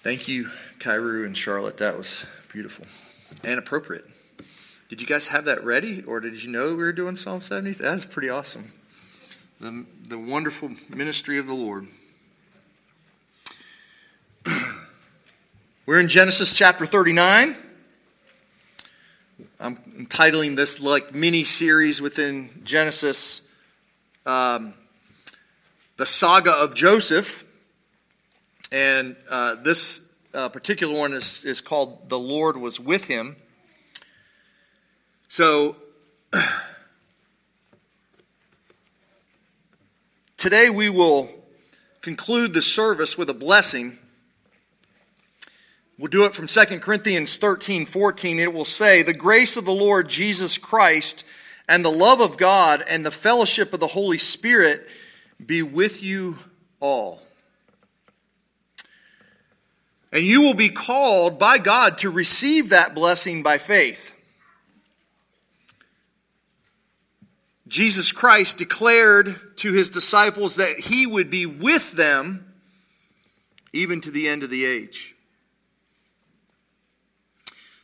Thank you, Kairu and Charlotte. That was beautiful and appropriate. Did you guys have that ready, or did you know we were doing Psalm 70? That's pretty awesome. The, the wonderful ministry of the Lord. we're in Genesis chapter 39. I'm entitling this like mini series within Genesis, um, the saga of Joseph. And uh, this uh, particular one is, is called The Lord Was With Him. So, today we will conclude the service with a blessing. We'll do it from 2 Corinthians 13 14. It will say, The grace of the Lord Jesus Christ and the love of God and the fellowship of the Holy Spirit be with you all. And you will be called by God to receive that blessing by faith. Jesus Christ declared to his disciples that he would be with them even to the end of the age.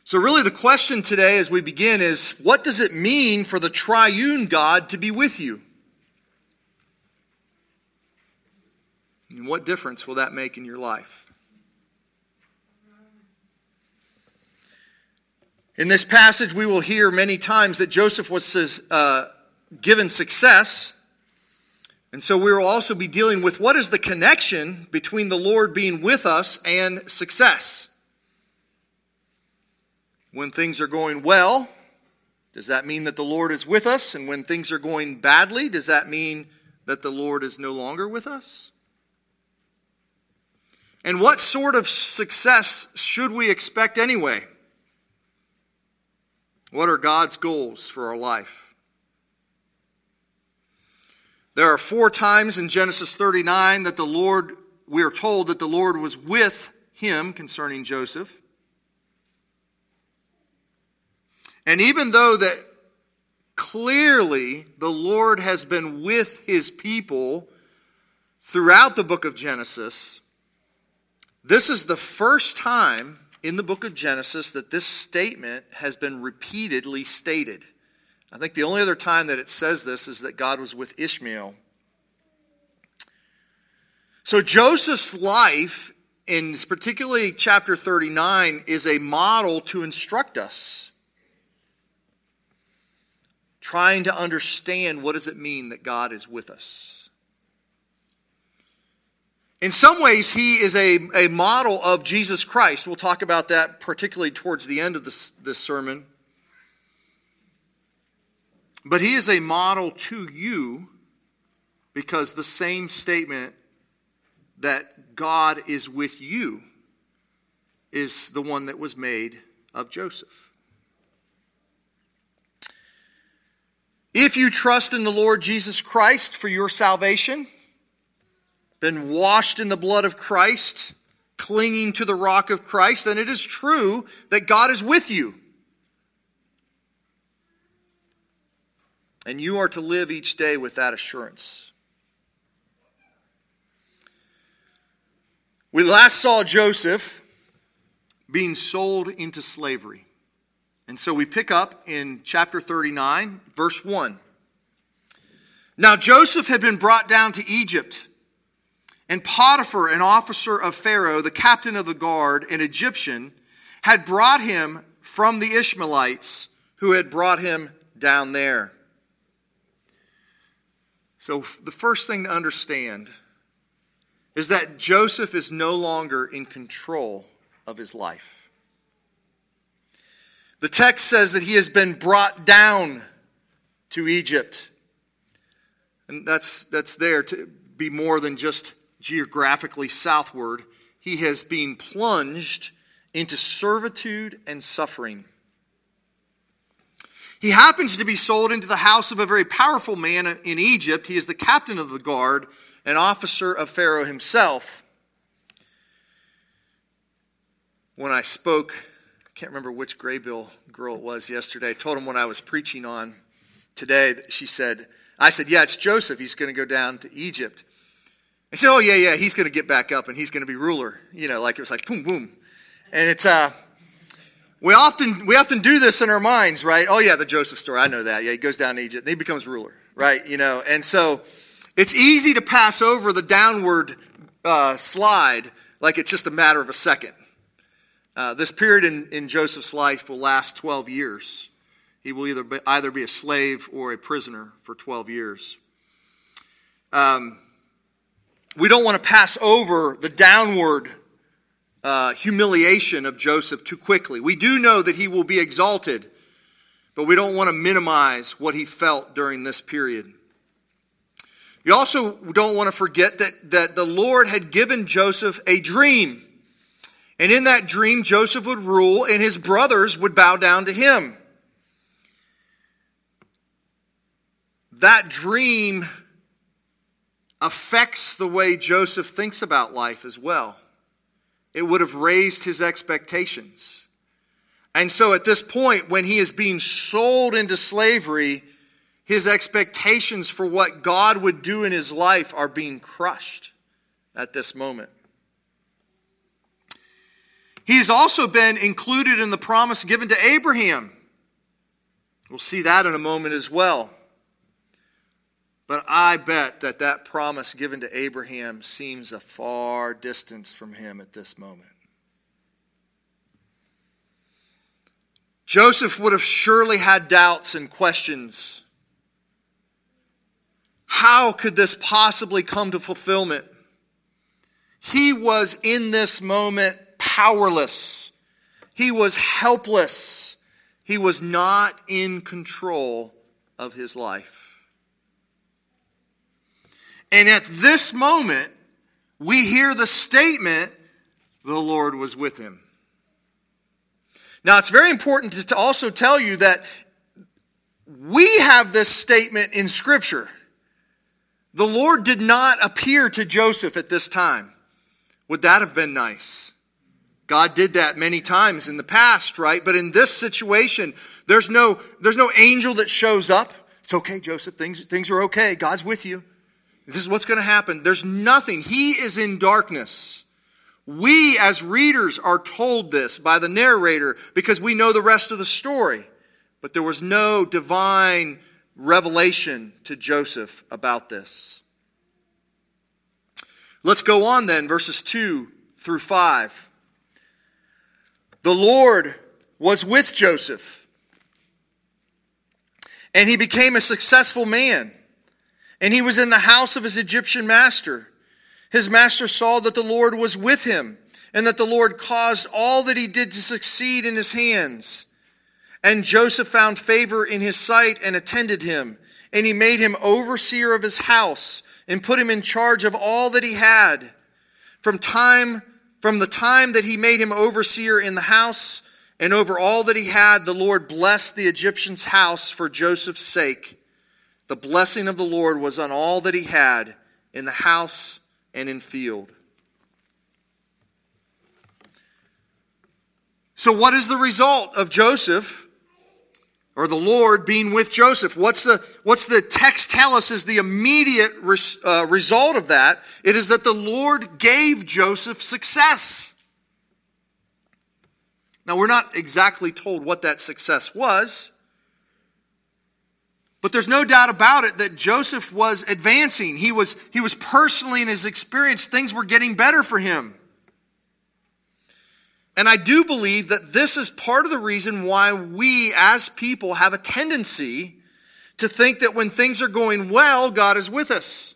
So, really, the question today as we begin is what does it mean for the triune God to be with you? And what difference will that make in your life? In this passage, we will hear many times that Joseph was uh, given success. And so we will also be dealing with what is the connection between the Lord being with us and success. When things are going well, does that mean that the Lord is with us? And when things are going badly, does that mean that the Lord is no longer with us? And what sort of success should we expect anyway? What are God's goals for our life? There are four times in Genesis 39 that the Lord, we are told that the Lord was with him concerning Joseph. And even though that clearly the Lord has been with his people throughout the book of Genesis, this is the first time in the book of Genesis that this statement has been repeatedly stated. I think the only other time that it says this is that God was with Ishmael. So Joseph's life, in particularly chapter 39, is a model to instruct us. Trying to understand what does it mean that God is with us. In some ways, he is a, a model of Jesus Christ. We'll talk about that particularly towards the end of this, this sermon. But he is a model to you because the same statement that God is with you is the one that was made of Joseph. If you trust in the Lord Jesus Christ for your salvation, been washed in the blood of Christ, clinging to the rock of Christ, then it is true that God is with you. And you are to live each day with that assurance. We last saw Joseph being sold into slavery. And so we pick up in chapter 39, verse 1. Now Joseph had been brought down to Egypt and Potiphar, an officer of Pharaoh, the captain of the guard, an Egyptian, had brought him from the Ishmaelites who had brought him down there. So, the first thing to understand is that Joseph is no longer in control of his life. The text says that he has been brought down to Egypt. And that's, that's there to be more than just geographically southward, he has been plunged into servitude and suffering. He happens to be sold into the house of a very powerful man in Egypt. He is the captain of the guard, an officer of Pharaoh himself. When I spoke, I can't remember which Graybill girl it was yesterday, I told him when I was preaching on today, she said, I said, Yeah, it's Joseph. He's going to go down to Egypt. And said, oh, yeah, yeah, he's going to get back up and he's going to be ruler. You know, like it was like boom, boom. And it's, uh, we often, we often do this in our minds, right? Oh, yeah, the Joseph story. I know that. Yeah, he goes down to Egypt and he becomes ruler, right? You know, and so it's easy to pass over the downward uh, slide like it's just a matter of a second. Uh, this period in, in Joseph's life will last 12 years. He will either be, either be a slave or a prisoner for 12 years. Um, we don't want to pass over the downward uh, humiliation of Joseph too quickly. We do know that he will be exalted, but we don't want to minimize what he felt during this period. You also don't want to forget that, that the Lord had given Joseph a dream. And in that dream, Joseph would rule and his brothers would bow down to him. That dream affects the way Joseph thinks about life as well. It would have raised his expectations. And so at this point, when he is being sold into slavery, his expectations for what God would do in his life are being crushed at this moment. He's also been included in the promise given to Abraham. We'll see that in a moment as well. But I bet that that promise given to Abraham seems a far distance from him at this moment. Joseph would have surely had doubts and questions. How could this possibly come to fulfillment? He was in this moment powerless. He was helpless. He was not in control of his life. And at this moment, we hear the statement, the Lord was with him. Now, it's very important to also tell you that we have this statement in Scripture. The Lord did not appear to Joseph at this time. Would that have been nice? God did that many times in the past, right? But in this situation, there's no, there's no angel that shows up. It's okay, Joseph. Things, things are okay. God's with you. This is what's going to happen. There's nothing. He is in darkness. We, as readers, are told this by the narrator because we know the rest of the story. But there was no divine revelation to Joseph about this. Let's go on then, verses 2 through 5. The Lord was with Joseph, and he became a successful man, and he was in the house of his Egyptian master. His master saw that the Lord was with him, and that the Lord caused all that he did to succeed in his hands. And Joseph found favor in his sight and attended him, and he made him overseer of his house and put him in charge of all that he had. From time from the time that he made him overseer in the house and over all that he had, the Lord blessed the Egyptian's house for Joseph's sake. The blessing of the Lord was on all that he had in the house and in field. So, what is the result of Joseph or the Lord being with Joseph. What's the, what's the text tell us is the immediate res, uh, result of that? It is that the Lord gave Joseph success. Now, we're not exactly told what that success was, but there's no doubt about it that Joseph was advancing. He was, he was personally in his experience, things were getting better for him. And I do believe that this is part of the reason why we as people have a tendency to think that when things are going well, God is with us.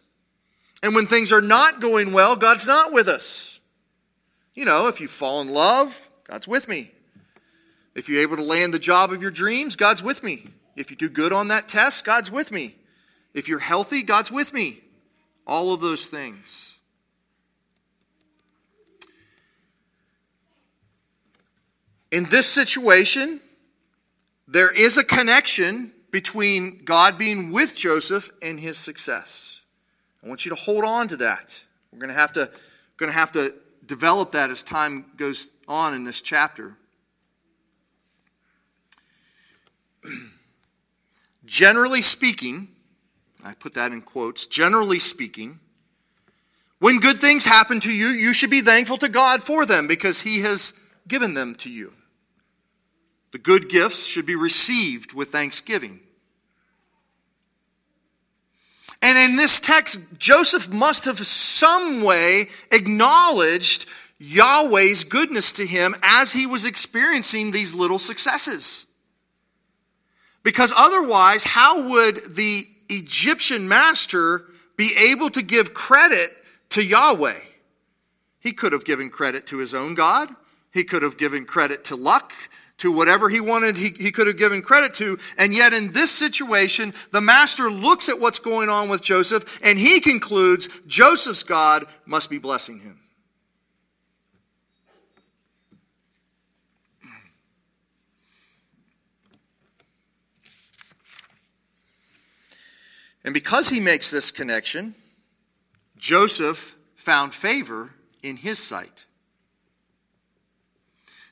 And when things are not going well, God's not with us. You know, if you fall in love, God's with me. If you're able to land the job of your dreams, God's with me. If you do good on that test, God's with me. If you're healthy, God's with me. All of those things. In this situation, there is a connection between God being with Joseph and his success. I want you to hold on to that. We're going to have to, going to, have to develop that as time goes on in this chapter. generally speaking, I put that in quotes, generally speaking, When good things happen to you, you should be thankful to God for them because He has given them to you. The good gifts should be received with thanksgiving. And in this text, Joseph must have some way acknowledged Yahweh's goodness to him as he was experiencing these little successes. Because otherwise, how would the Egyptian master be able to give credit to Yahweh? He could have given credit to his own God. He could have given credit to luck, to whatever he wanted, he, he could have given credit to. And yet, in this situation, the master looks at what's going on with Joseph and he concludes Joseph's God must be blessing him. And because he makes this connection, Joseph found favor in his sight.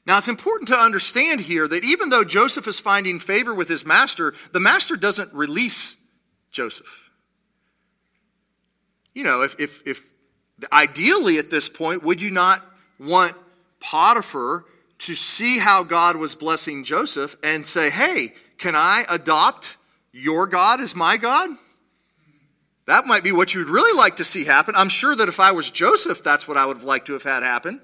Now, it's important to understand here that even though Joseph is finding favor with his master, the master doesn't release Joseph. You know, if, if, if ideally at this point, would you not want Potiphar to see how God was blessing Joseph and say, hey, can I adopt your God as my God? That might be what you'd really like to see happen. I'm sure that if I was Joseph, that's what I would have liked to have had happen.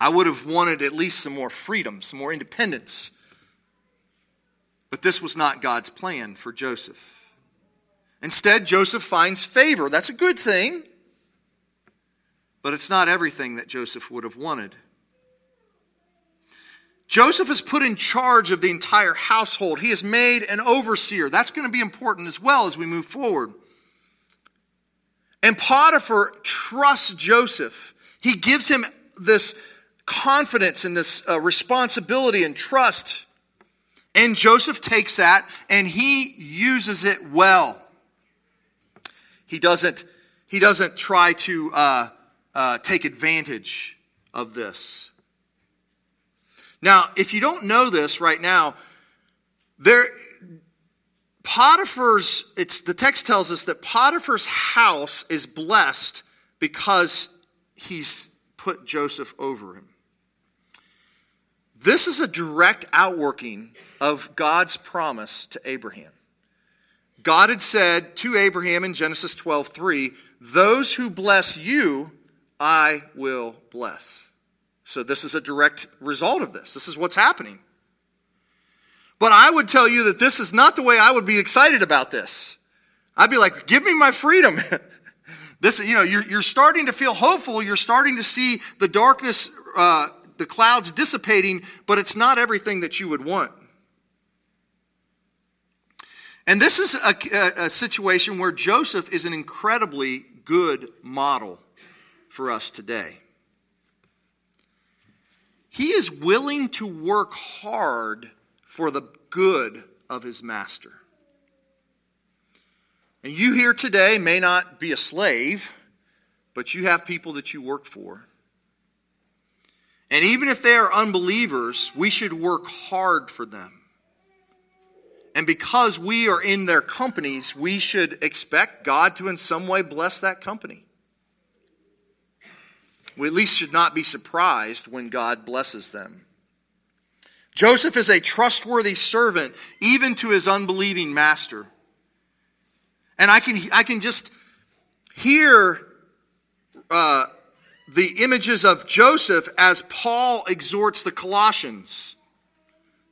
I would have wanted at least some more freedom, some more independence. But this was not God's plan for Joseph. Instead, Joseph finds favor. That's a good thing. But it's not everything that Joseph would have wanted. Joseph is put in charge of the entire household. He is made an overseer. That's going to be important as well as we move forward. And Potiphar trusts Joseph. He gives him this confidence and this uh, responsibility and trust. And Joseph takes that and he uses it well. He doesn't, he doesn't try to uh, uh, take advantage of this. Now, if you don't know this right now, there Potiphar's it's the text tells us that Potiphar's house is blessed because he's put Joseph over him. This is a direct outworking of God's promise to Abraham. God had said to Abraham in Genesis 12, 3, Those who bless you, I will bless. So, this is a direct result of this. This is what's happening. But I would tell you that this is not the way I would be excited about this. I'd be like, give me my freedom. this, you know, you're, you're starting to feel hopeful. You're starting to see the darkness, uh, the clouds dissipating, but it's not everything that you would want. And this is a, a, situation where Joseph is an incredibly good model for us today. He is willing to work hard for the good of his master. And you here today may not be a slave, but you have people that you work for. And even if they are unbelievers, we should work hard for them. And because we are in their companies, we should expect God to in some way bless that company. We at least should not be surprised when God blesses them. Joseph is a trustworthy servant, even to his unbelieving master. And I can, I can just hear uh, the images of Joseph as Paul exhorts the Colossians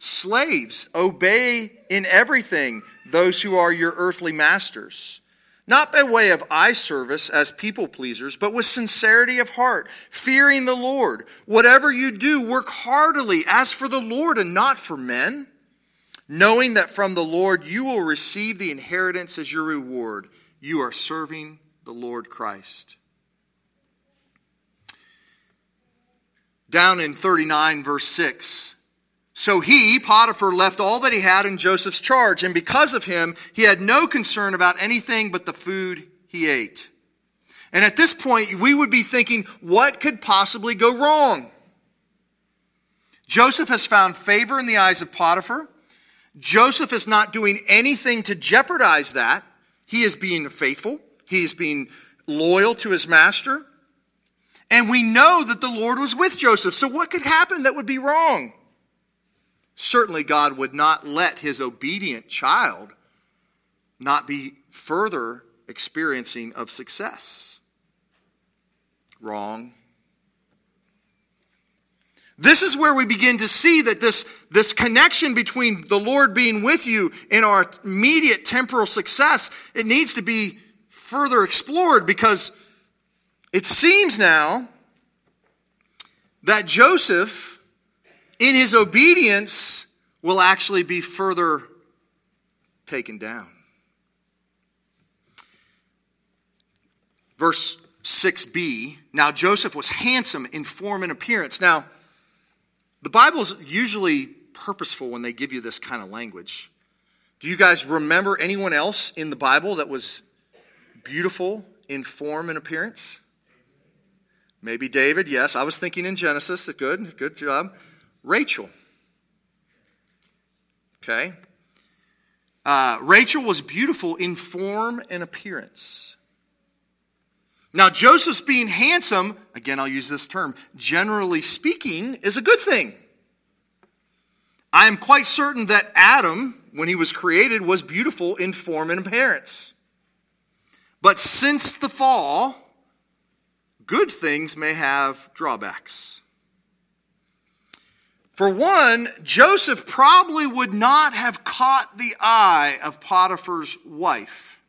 Slaves, obey in everything those who are your earthly masters not by way of eye service as people pleasers, but with sincerity of heart, fearing the Lord. Whatever you do, work heartily as for the Lord and not for men, knowing that from the Lord you will receive the inheritance as your reward. You are serving the Lord Christ. Down in 39, verse 6. So he, Potiphar, left all that he had in Joseph's charge, and because of him, he had no concern about anything but the food he ate. And at this point, we would be thinking, what could possibly go wrong? Joseph has found favor in the eyes of Potiphar. Joseph is not doing anything to jeopardize that. He is being faithful, he is being loyal to his master. And we know that the Lord was with Joseph. So, what could happen that would be wrong? Certainly, God would not let his obedient child not be further experiencing of success. Wrong. This is where we begin to see that this, this connection between the Lord being with you and our immediate temporal success, it needs to be further explored because it seems now that Joseph, in his obedience, will actually be further taken down. Verse 6b Now Joseph was handsome in form and appearance. Now, the Bible's usually purposeful when they give you this kind of language. Do you guys remember anyone else in the Bible that was beautiful in form and appearance? Maybe David, yes. I was thinking in Genesis. Good, good job. Rachel. Okay. Uh, Rachel was beautiful in form and appearance. Now, Joseph's being handsome, again, I'll use this term, generally speaking, is a good thing. I am quite certain that Adam, when he was created, was beautiful in form and appearance. But since the fall, good things may have drawbacks. For one, Joseph probably would not have caught the eye of Potiphar's wife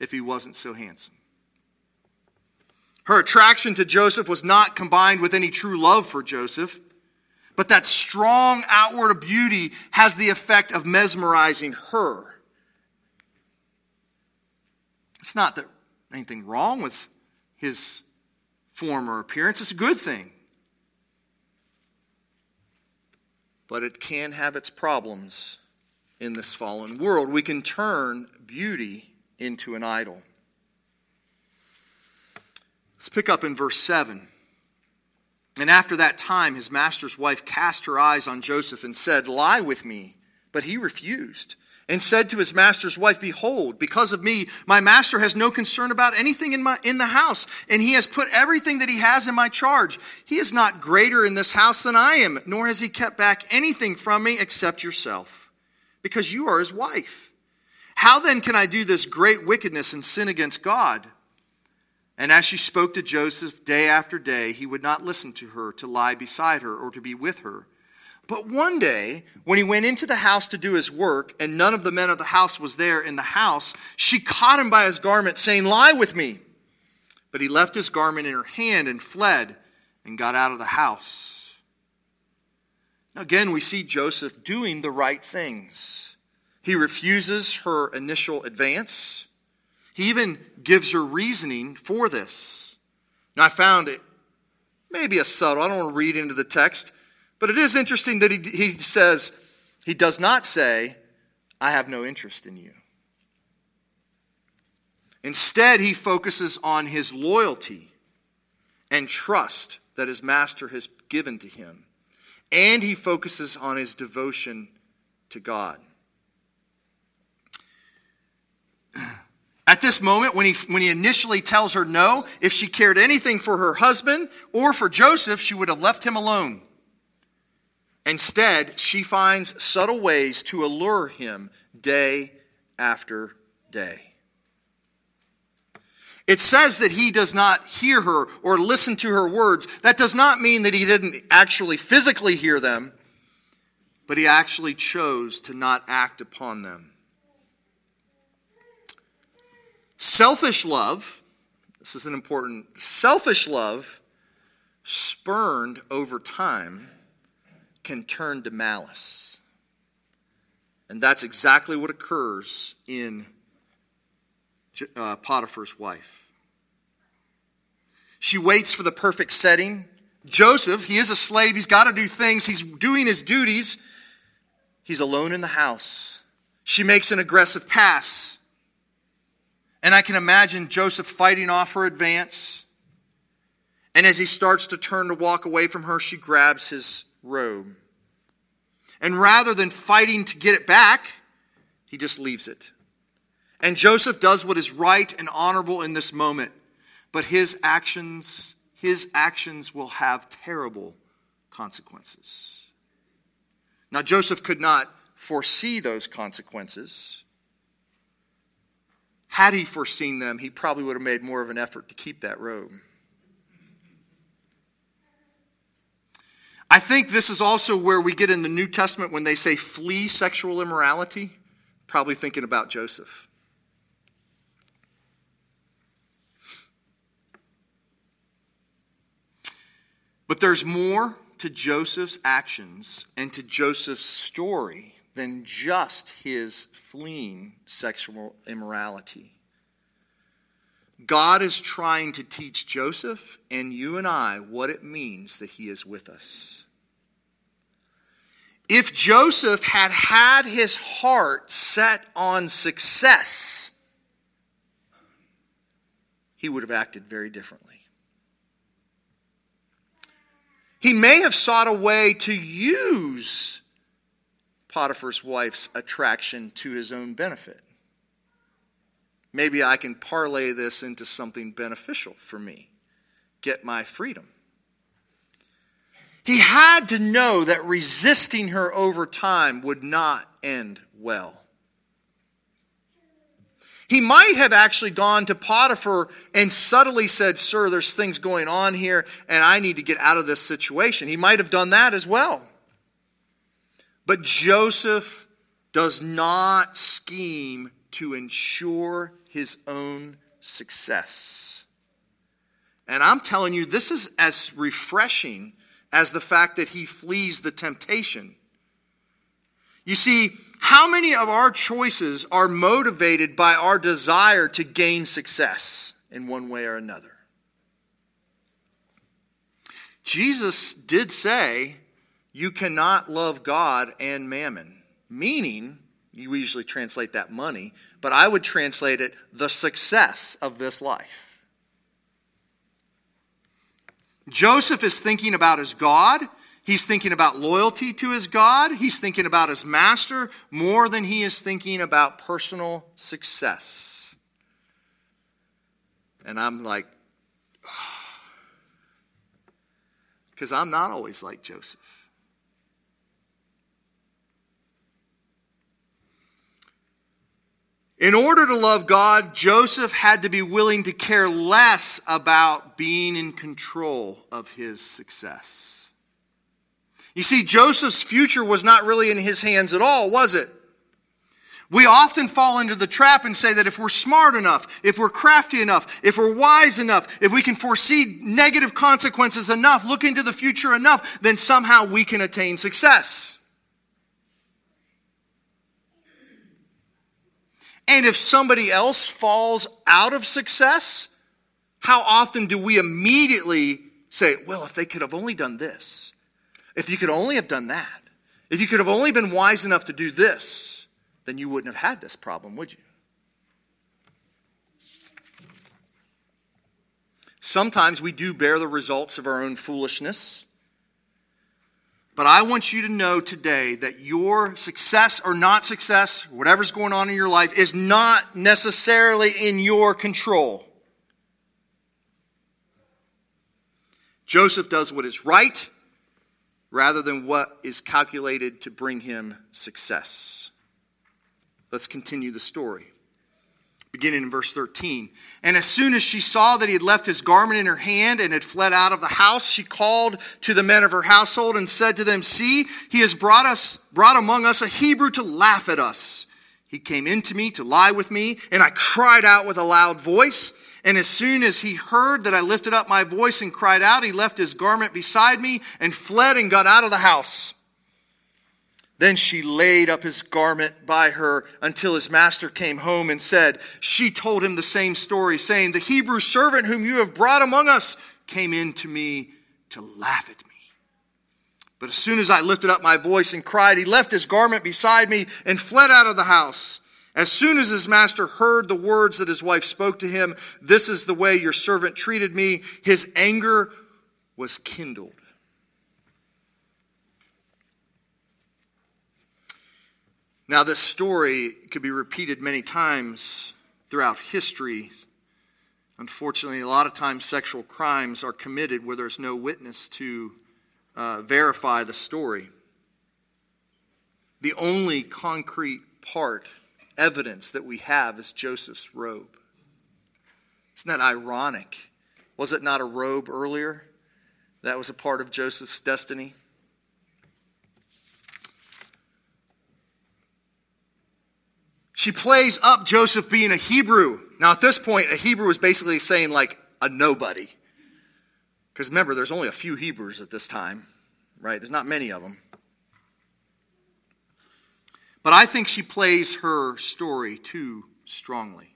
if he wasn't so handsome. Her attraction to Joseph was not combined with any true love for Joseph, but that strong outward beauty has the effect of mesmerizing her. It's not that anything wrong with his former appearance, it's a good thing. But it can have its problems in this fallen world. We can turn beauty into an idol. Let's pick up in verse 7. And after that time, his master's wife cast her eyes on Joseph and said, Lie with me. But he refused and said to his master's wife, Behold, because of me, my master has no concern about anything in, my, in the house, and he has put everything that he has in my charge. He is not greater in this house than I am, nor has he kept back anything from me except yourself, because you are his wife. How then can I do this great wickedness and sin against God? And as she spoke to Joseph day after day, he would not listen to her to lie beside her or to be with her. But one day, when he went into the house to do his work, and none of the men of the house was there in the house, she caught him by his garment, saying, Lie with me. But he left his garment in her hand and fled and got out of the house. Again, we see Joseph doing the right things. He refuses her initial advance. He even gives her reasoning for this. Now, I found it maybe a subtle, I don't want to read into the text, but it is interesting that he, he says, he does not say, I have no interest in you. Instead, he focuses on his loyalty and trust that his master has given to him. And he focuses on his devotion to God. At this moment, when he, when he initially tells her no, if she cared anything for her husband or for Joseph, she would have left him alone. Instead, she finds subtle ways to allure him day after day. It says that he does not hear her or listen to her words. That does not mean that he didn't actually physically hear them, but he actually chose to not act upon them. Selfish love, this is an important, selfish love spurned over time can turn to malice. And that's exactly what occurs in uh, Potiphar's wife. She waits for the perfect setting. Joseph, he is a slave. He's got to do things. He's doing his duties. He's alone in the house. She makes an aggressive pass. And I can imagine Joseph fighting off her advance. And as he starts to turn to walk away from her, she grabs his robe. And rather than fighting to get it back, he just leaves it. And Joseph does what is right and honorable in this moment, but his actions, his actions will have terrible consequences. Now Joseph could not foresee those consequences. Had he foreseen them, he probably would have made more of an effort to keep that robe. I think this is also where we get in the New Testament when they say flee sexual immorality, probably thinking about Joseph. But there's more to Joseph's actions and to Joseph's story than just his fleeing sexual immorality. God is trying to teach Joseph and you and I what it means that he is with us. If Joseph had had his heart set on success, he would have acted very differently. He may have sought a way to use Potiphar's wife's attraction to his own benefit. Maybe I can parlay this into something beneficial for me, get my freedom. He had to know that resisting her over time would not end well. He might have actually gone to Potiphar and subtly said, Sir, there's things going on here, and I need to get out of this situation. He might have done that as well. But Joseph does not scheme to ensure his own success. And I'm telling you, this is as refreshing as the fact that he flees the temptation. You see, how many of our choices are motivated by our desire to gain success in one way or another? Jesus did say, You cannot love God and mammon, meaning, you usually translate that money, but I would translate it the success of this life. Joseph is thinking about his God He's thinking about loyalty to his God. He's thinking about his master more than he is thinking about personal success. And I'm like, because I'm not always like Joseph. In order to love God, Joseph had to be willing to care less about being in control of his success. You see, Joseph's future was not really in his hands at all, was it? We often fall into the trap and say that if we're smart enough, if we're crafty enough, if we're wise enough, if we can foresee negative consequences enough, look into the future enough, then somehow we can attain success. And if somebody else falls out of success, how often do we immediately say, well, if they could have only done this? If you could only have done that, if you could have only been wise enough to do this, then you wouldn't have had this problem, would you? Sometimes we do bear the results of our own foolishness. But I want you to know today that your success or not success, whatever's going on in your life, is not necessarily in your control. Joseph does what is right rather than what is calculated to bring him success. Let's continue the story. Beginning in verse 13. And as soon as she saw that he had left his garment in her hand and had fled out of the house, she called to the men of her household and said to them, See, he has brought us brought among us a Hebrew to laugh at us. He came in to me to lie with me, and I cried out with a loud voice. And as soon as he heard that I lifted up my voice and cried out, he left his garment beside me and fled and got out of the house. Then she laid up his garment by her until his master came home and said, She told him the same story, saying, The Hebrew servant whom you have brought among us came in to me to laugh at me. But as soon as I lifted up my voice and cried, he left his garment beside me and fled out of the house. As soon as his master heard the words that his wife spoke to him, This is the way your servant treated me, his anger was kindled. Now, this story could be repeated many times throughout history. Unfortunately, a lot of times sexual crimes are committed where there's no witness to uh, verify the story. The only concrete part, evidence that we have is Joseph's robe. Isn't that ironic? Was it not a robe earlier? That was a part of Joseph's destiny. She plays up Joseph being a Hebrew. Now, at this point, a Hebrew is basically saying like a nobody. Because remember, there's only a few Hebrews at this time, right? There's not many of them. But I think she plays her story too strongly.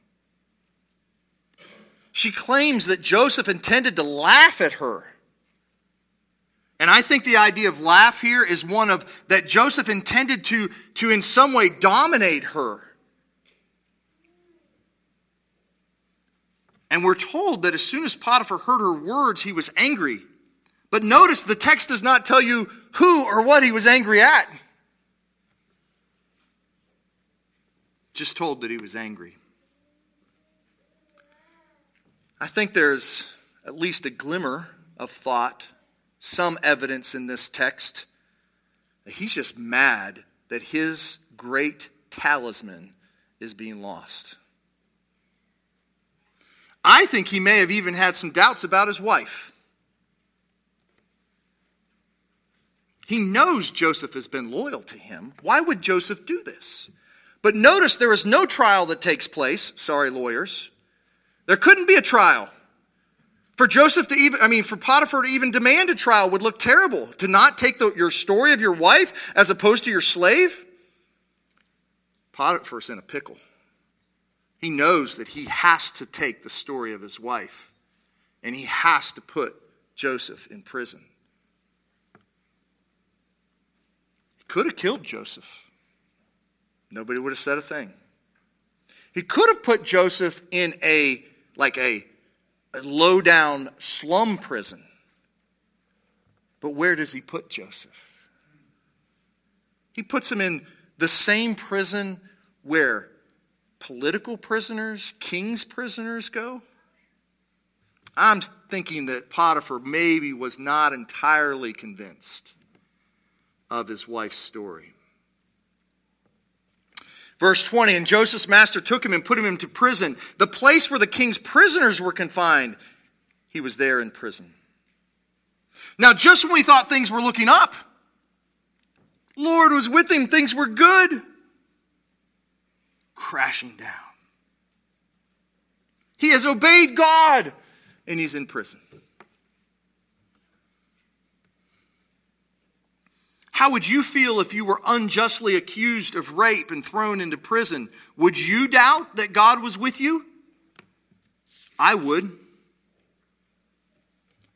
She claims that Joseph intended to laugh at her. And I think the idea of laugh here is one of that Joseph intended to, to in some way dominate her. And we're told that as soon as Potiphar heard her words, he was angry. But notice the text does not tell you who or what he was angry at. Just told that he was angry. I think there's at least a glimmer of thought, some evidence in this text that he's just mad that his great talisman is being lost. I think he may have even had some doubts about his wife. He knows Joseph has been loyal to him. Why would Joseph do this? But notice there is no trial that takes place. Sorry, lawyers. There couldn't be a trial. For Joseph to even, I mean, for Potiphar to even demand a trial would look terrible. To not take the, your story of your wife as opposed to your slave. Potiphar's in a pickle. He knows that he has to take the story of his wife and he has to put Joseph in prison. He could have killed Joseph. Nobody would have said a thing. He could have put Joseph in a like a, a low down slum prison. But where does he put Joseph? He puts him in the same prison where political prisoners, king's prisoners go. I'm thinking that Potiphar maybe was not entirely convinced of his wife's story. Verse 20 And Joseph's master took him and put him into prison, the place where the king's prisoners were confined. He was there in prison. Now, just when we thought things were looking up, Lord was with him, things were good, crashing down. He has obeyed God, and he's in prison. How would you feel if you were unjustly accused of rape and thrown into prison? Would you doubt that God was with you? I would.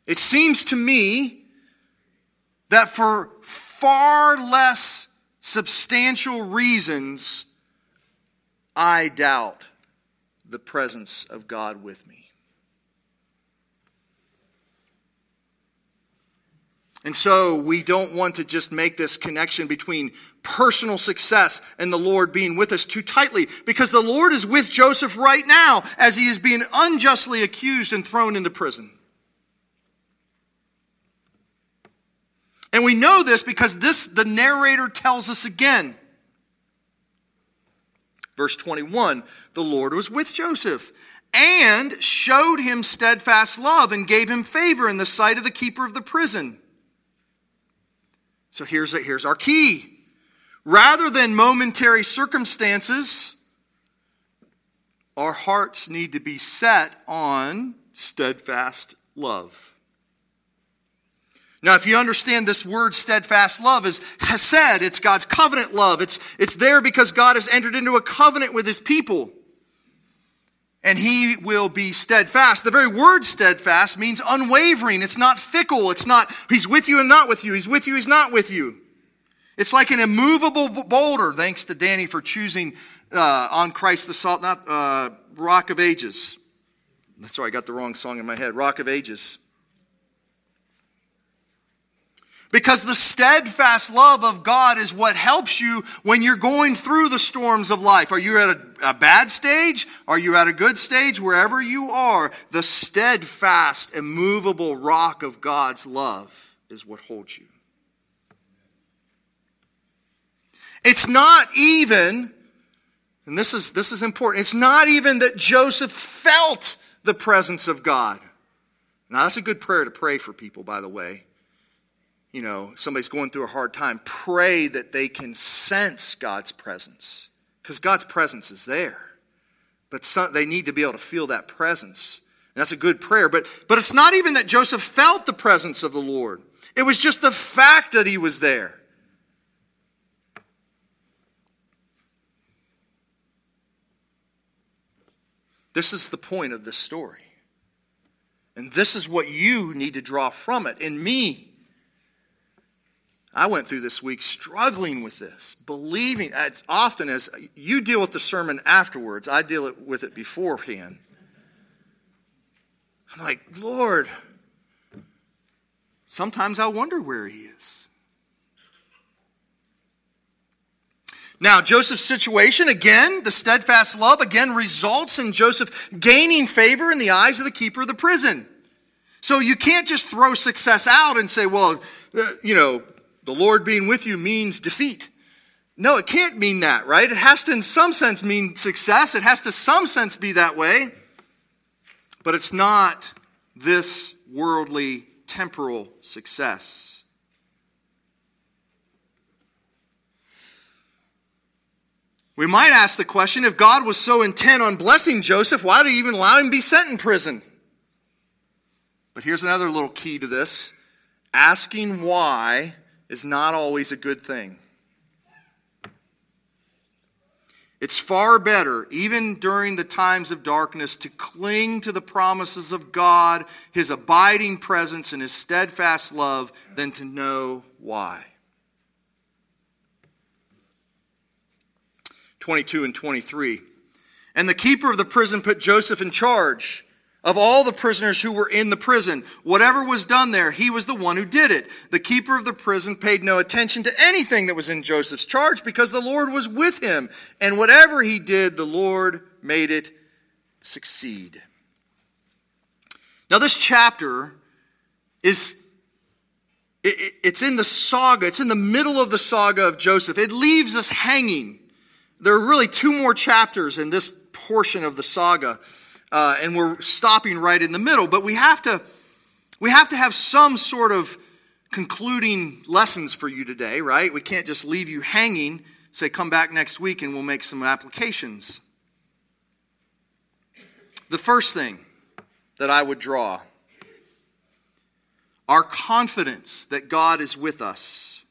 It seems to me that for far less substantial reasons, I doubt the presence of God with me. And so we don't want to just make this connection between personal success and the Lord being with us too tightly because the Lord is with Joseph right now as he is being unjustly accused and thrown into prison. And we know this because this the narrator tells us again. Verse 21, the Lord was with Joseph and showed him steadfast love and gave him favor in the sight of the keeper of the prison. So here's, here's our key. Rather than momentary circumstances, our hearts need to be set on steadfast love. Now, if you understand this word steadfast love is hesed, it's God's covenant love. It's, it's there because God has entered into a covenant with his people. And he will be steadfast. The very word steadfast means unwavering. It's not fickle. It's not, he's with you and not with you. He's with you, he's not with you. It's like an immovable boulder. Thanks to Danny for choosing uh, on Christ the salt, not uh, Rock of Ages. Sorry, I got the wrong song in my head. Rock of Ages. Because the steadfast love of God is what helps you when you're going through the storms of life. Are you at a, a, bad stage? Are you at a good stage? Wherever you are, the steadfast, immovable rock of God's love is what holds you. It's not even, and this is, this is important, it's not even that Joseph felt the presence of God. Now, that's a good prayer to pray for people, by the way you know, somebody's going through a hard time, pray that they can sense God's presence. Because God's presence is there. But some, they need to be able to feel that presence. And that's a good prayer. But, but it's not even that Joseph felt the presence of the Lord, it was just the fact that he was there. This is the point of this story. And this is what you need to draw from it. in me, I went through this week struggling with this, believing as often as you deal with the sermon afterwards, I deal with it beforehand. I'm like, Lord, sometimes I wonder where he is. Now, Joseph's situation, again, the steadfast love, again, results in Joseph gaining favor in the eyes of the keeper of the prison. So you can't just throw success out and say, well, uh, you know, the Lord being with you means defeat. No, it can't mean that, right? It has to, in some sense, mean success. It has to, some sense, be that way. But it's not this worldly, temporal success. We might ask the question if God was so intent on blessing Joseph, why did he even allow him to be sent in prison? But here's another little key to this asking why is not always a good thing. It's far better, even during the times of darkness, to cling to the promises of God, His abiding presence, and His steadfast love than to know why. 22 and 23. And the keeper of the prison put Joseph in charge of all the prisoners who were in the prison, whatever was done there, he was the one who did it. The keeper of the prison paid no attention to anything that was in Joseph's charge because the Lord was with him. And whatever he did, the Lord made it succeed. Now, this chapter is. It's in the saga, it's in the middle of the saga of Joseph. It leaves us hanging. There are really two more chapters in this portion of the saga uh, and we're stopping right in the middle. But we have to we have to have some sort of concluding lessons for you today, right? We can't just leave you hanging. Say, come back next week and we'll make some applications. The first thing that I would draw our confidence that God is with us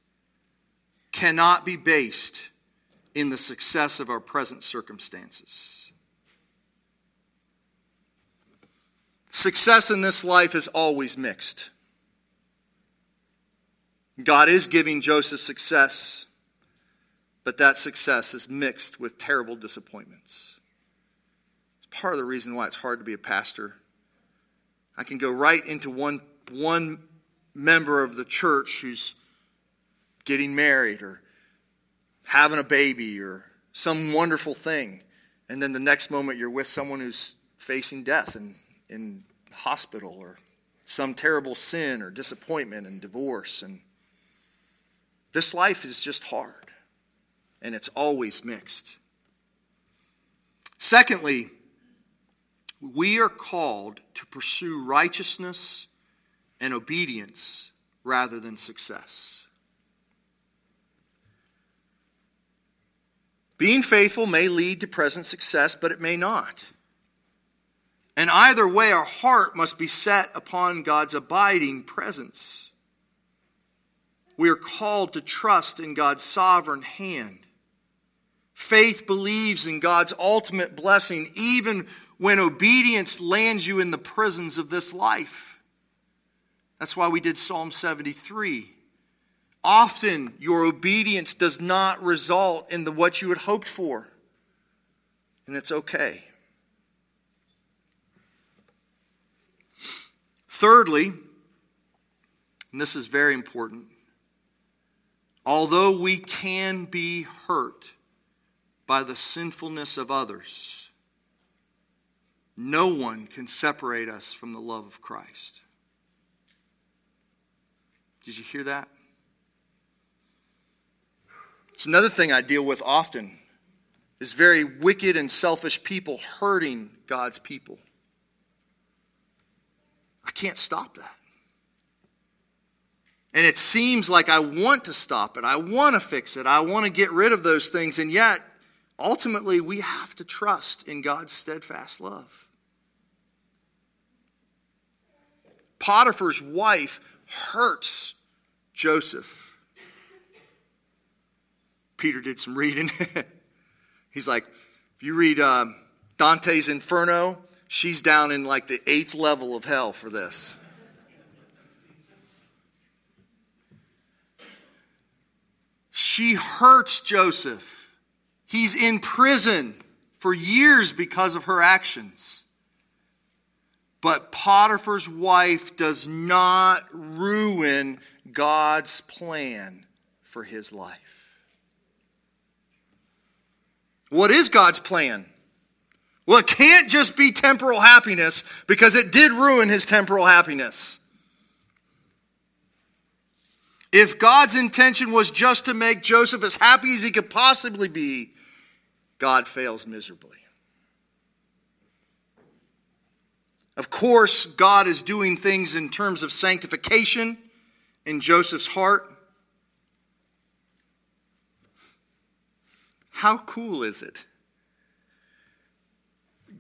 cannot be based in the success of our present circumstances. Success in this life is always mixed. God is giving Joseph success, but that success is mixed with terrible disappointments. It's part of the reason why it's hard to be a pastor. I can go right into one, one member of the church who's getting married or having a baby or some wonderful thing, and then the next moment you're with someone who's facing death and in hospital or some terrible sin or disappointment and divorce. And this life is just hard, and it's always mixed. Secondly, we are called to pursue righteousness and obedience rather than success. Being faithful may lead to present success, but it may not. And either way, our heart must be set upon God's abiding presence. We are called to trust in God's sovereign hand. Faith believes in God's ultimate blessing, even when obedience lands you in the prisons of this life. That's why we did Psalm 73. Often your obedience does not result in the what you had hoped for, and it's okay. Thirdly, and this is very important, although we can be hurt by the sinfulness of others, no one can separate us from the love of Christ. Did you hear that? It's another thing I deal with often is very wicked and selfish people hurting God's people. I can't stop that. And it seems like I want to stop it. I want to fix it. I want to get rid of those things. And yet, ultimately, we have to trust in God's steadfast love. Potiphar's wife hurts Joseph. Peter did some reading. He's like, if you read um, Dante's Inferno, she's down in like the eighth level of hell for this. She hurts Joseph. He's in prison for years because of her actions. But Potiphar's wife does not ruin God's plan for his life. What is God's plan? Well, it can't just be temporal happiness because it did ruin his temporal happiness. If God's intention was just to make Joseph as happy as he could possibly be, God fails miserably. Of course, God is doing things in terms of sanctification in Joseph's heart. How cool is it?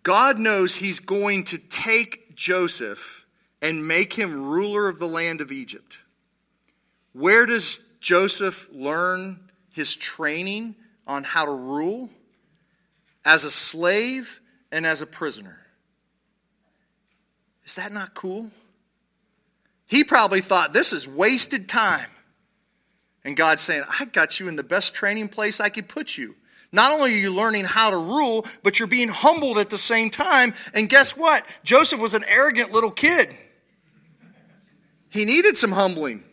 God knows he's going to take Joseph and make him ruler of the land of Egypt. Where does Joseph learn his training on how to rule? As a slave and as a prisoner. Is that not cool? He probably thought this is wasted time. And God's saying, I got you in the best training place I could put you. Not only are you learning how to rule, but you're being humbled at the same time. And guess what? Joseph was an arrogant little kid. He needed some humbling.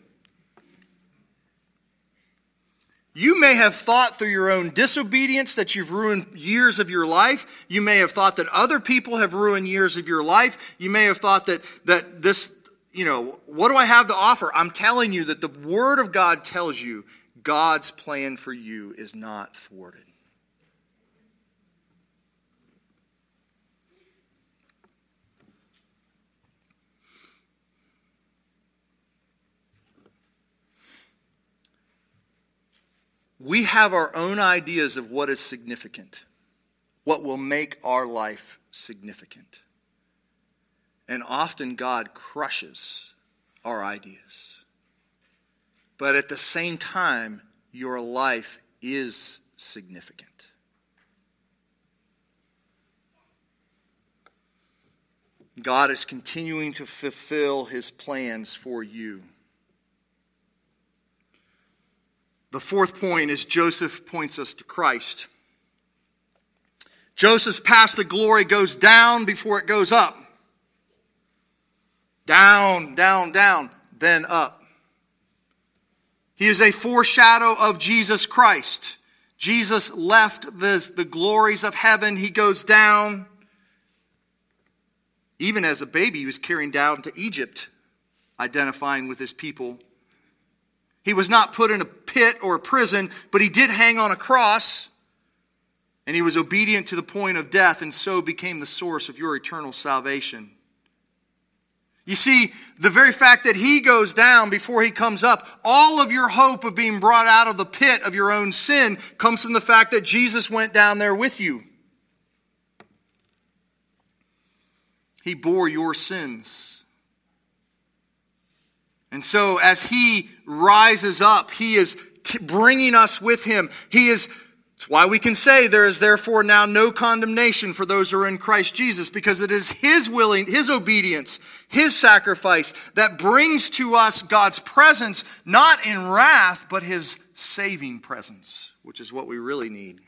You may have thought through your own disobedience that you've ruined years of your life. You may have thought that other people have ruined years of your life. You may have thought that, that this, you know, what do I have to offer? I'm telling you that the Word of God tells you God's plan for you is not thwarted. We have our own ideas of what is significant, what will make our life significant. And often God crushes our ideas. But at the same time, your life is significant. God is continuing to fulfill his plans for you. The fourth point is Joseph points us to Christ. Joseph's path to glory goes down before it goes up. Down, down, down, then up. He is a foreshadow of Jesus Christ. Jesus left the, the glories of heaven. He goes down. Even as a baby, he was carrying down to Egypt, identifying with his people. He was not put in a pit or a prison, but he did hang on a cross. And he was obedient to the point of death, and so became the source of your eternal salvation. You see, the very fact that he goes down before he comes up, all of your hope of being brought out of the pit of your own sin comes from the fact that Jesus went down there with you. He bore your sins. And so, as he rises up, he is t- bringing us with him. He is why we can say there is therefore now no condemnation for those who are in Christ Jesus, because it is His willing, His obedience, His sacrifice that brings to us God's presence, not in wrath, but His saving presence, which is what we really need.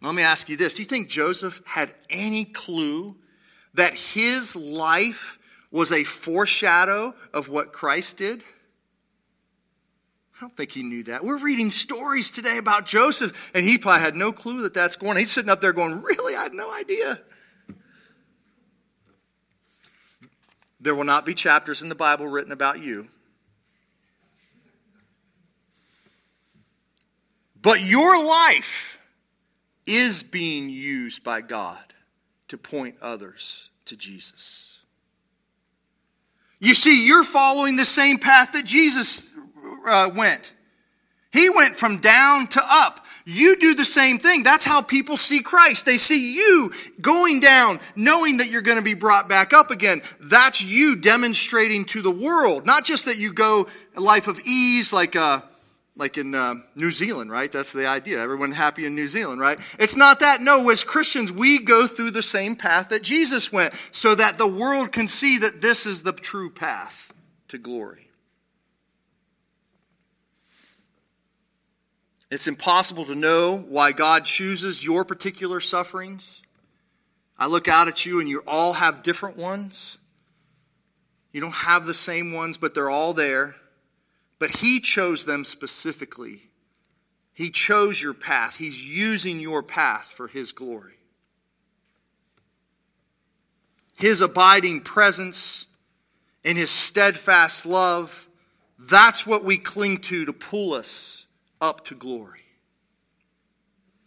Let me ask you this Do you think Joseph had any clue that his life was a foreshadow of what Christ did? I don't think he knew that. We're reading stories today about Joseph, and he probably had no clue that that's going. On. He's sitting up there going, Really? I had no idea. There will not be chapters in the Bible written about you. But your life is being used by God to point others to Jesus. You see, you're following the same path that Jesus uh, went. He went from down to up. You do the same thing. That's how people see Christ. They see you going down, knowing that you're going to be brought back up again. That's you demonstrating to the world. Not just that you go a life of ease, like uh, like in uh, New Zealand, right? That's the idea. Everyone happy in New Zealand, right? It's not that. No, as Christians, we go through the same path that Jesus went so that the world can see that this is the true path to glory. It's impossible to know why God chooses your particular sufferings. I look out at you and you all have different ones. You don't have the same ones, but they're all there. But He chose them specifically. He chose your path. He's using your path for His glory. His abiding presence and His steadfast love, that's what we cling to to pull us up to glory.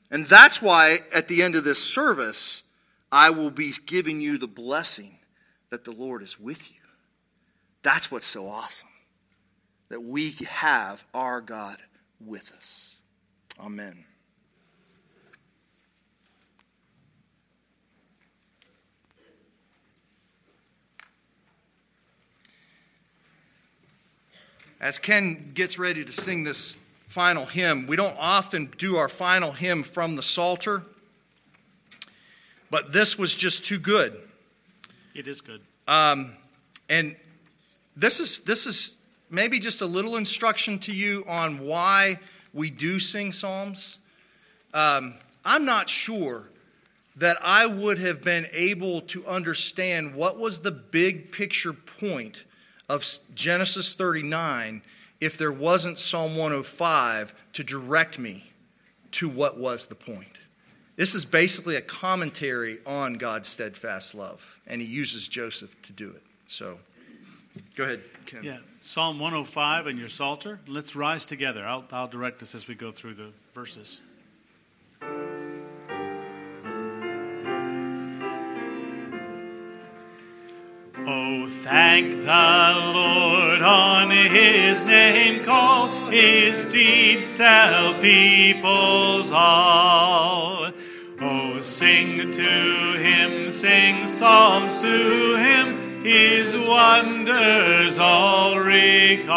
And that's why at the end of this service, I will be giving you the blessing that the Lord is with you. That's what's so awesome. That we have our God with us. Amen. As Ken gets ready to sing this final hymn. We don't often do our final hymn from the Psalter, but this was just too good. It is good. Um, and this is this is maybe just a little instruction to you on why we do sing psalms. Um, I'm not sure that I would have been able to understand what was the big picture point of Genesis 39 if there wasn't Psalm 105 to direct me to what was the point. This is basically a commentary on God's steadfast love, and he uses Joseph to do it. So, go ahead, Ken. Yeah, Psalm 105 and your Psalter. Let's rise together. I'll, I'll direct us as we go through the verses. Oh, thank the Lord on his name call, his deeds tell peoples all. Oh, sing to him, sing psalms to him, his wonders all recall.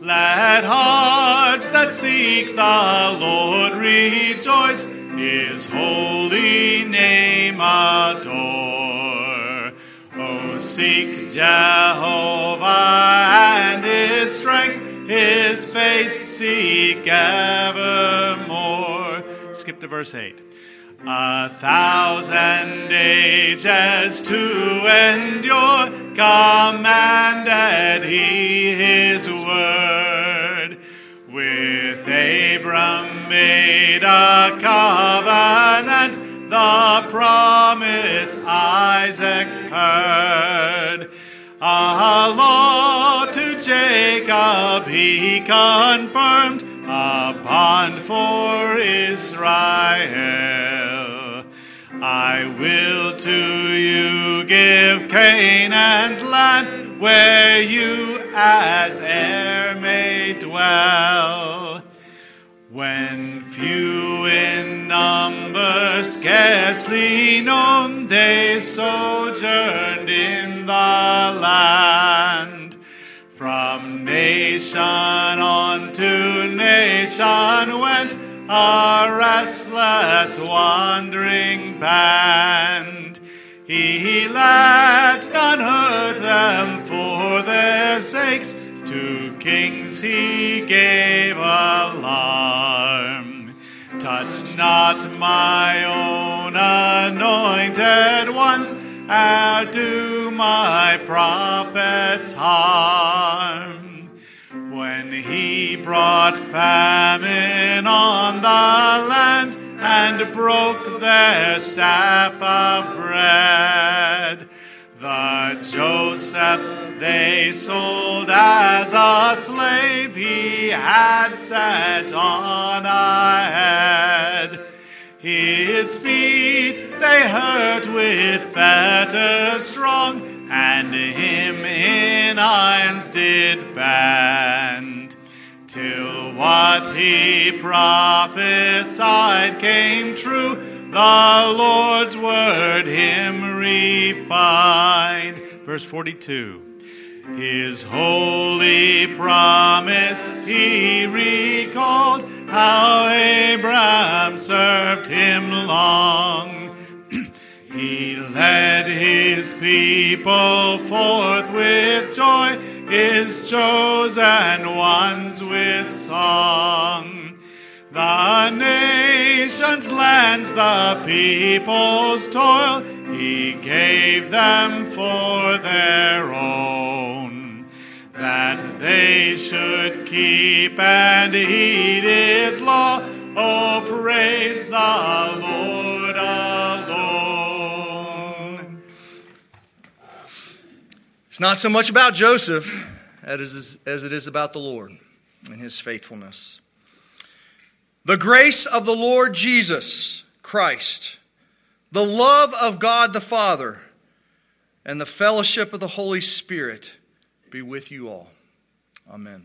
Let hearts that seek the Lord rejoice, his holy name adore. Oh, seek Jehovah and his strength, his face seek evermore. Skip to verse 8. A thousand ages to endure, commanded he his word. With Abram made a covenant the promise Isaac heard. A law to Jacob he confirmed, a bond for Israel. I will to you give Canaan's land, where you as heir may dwell. When few in number, scarcely known, they sojourned in the land. A restless wandering band. He let none hurt them for their sakes to kings he gave alarm. Touch not my own anointed ones, ere do my prophets harm. When he brought famine on the land and broke their staff of bread, the Joseph they sold as a slave he had set on ahead. His feet they hurt with fetters strong, and him in irons did band. Till what he prophesied came true, the Lord's word him refined. Verse 42. His holy promise he recalled, how Abraham served him long. he led his people forth with joy, his chosen ones with song. The nations, lands, the people's toil, he gave them for their own, that they should keep and heed his law. Oh, praise the Lord It's not so much about Joseph as it is about the Lord and his faithfulness. The grace of the Lord Jesus Christ, the love of God the Father, and the fellowship of the Holy Spirit be with you all. Amen.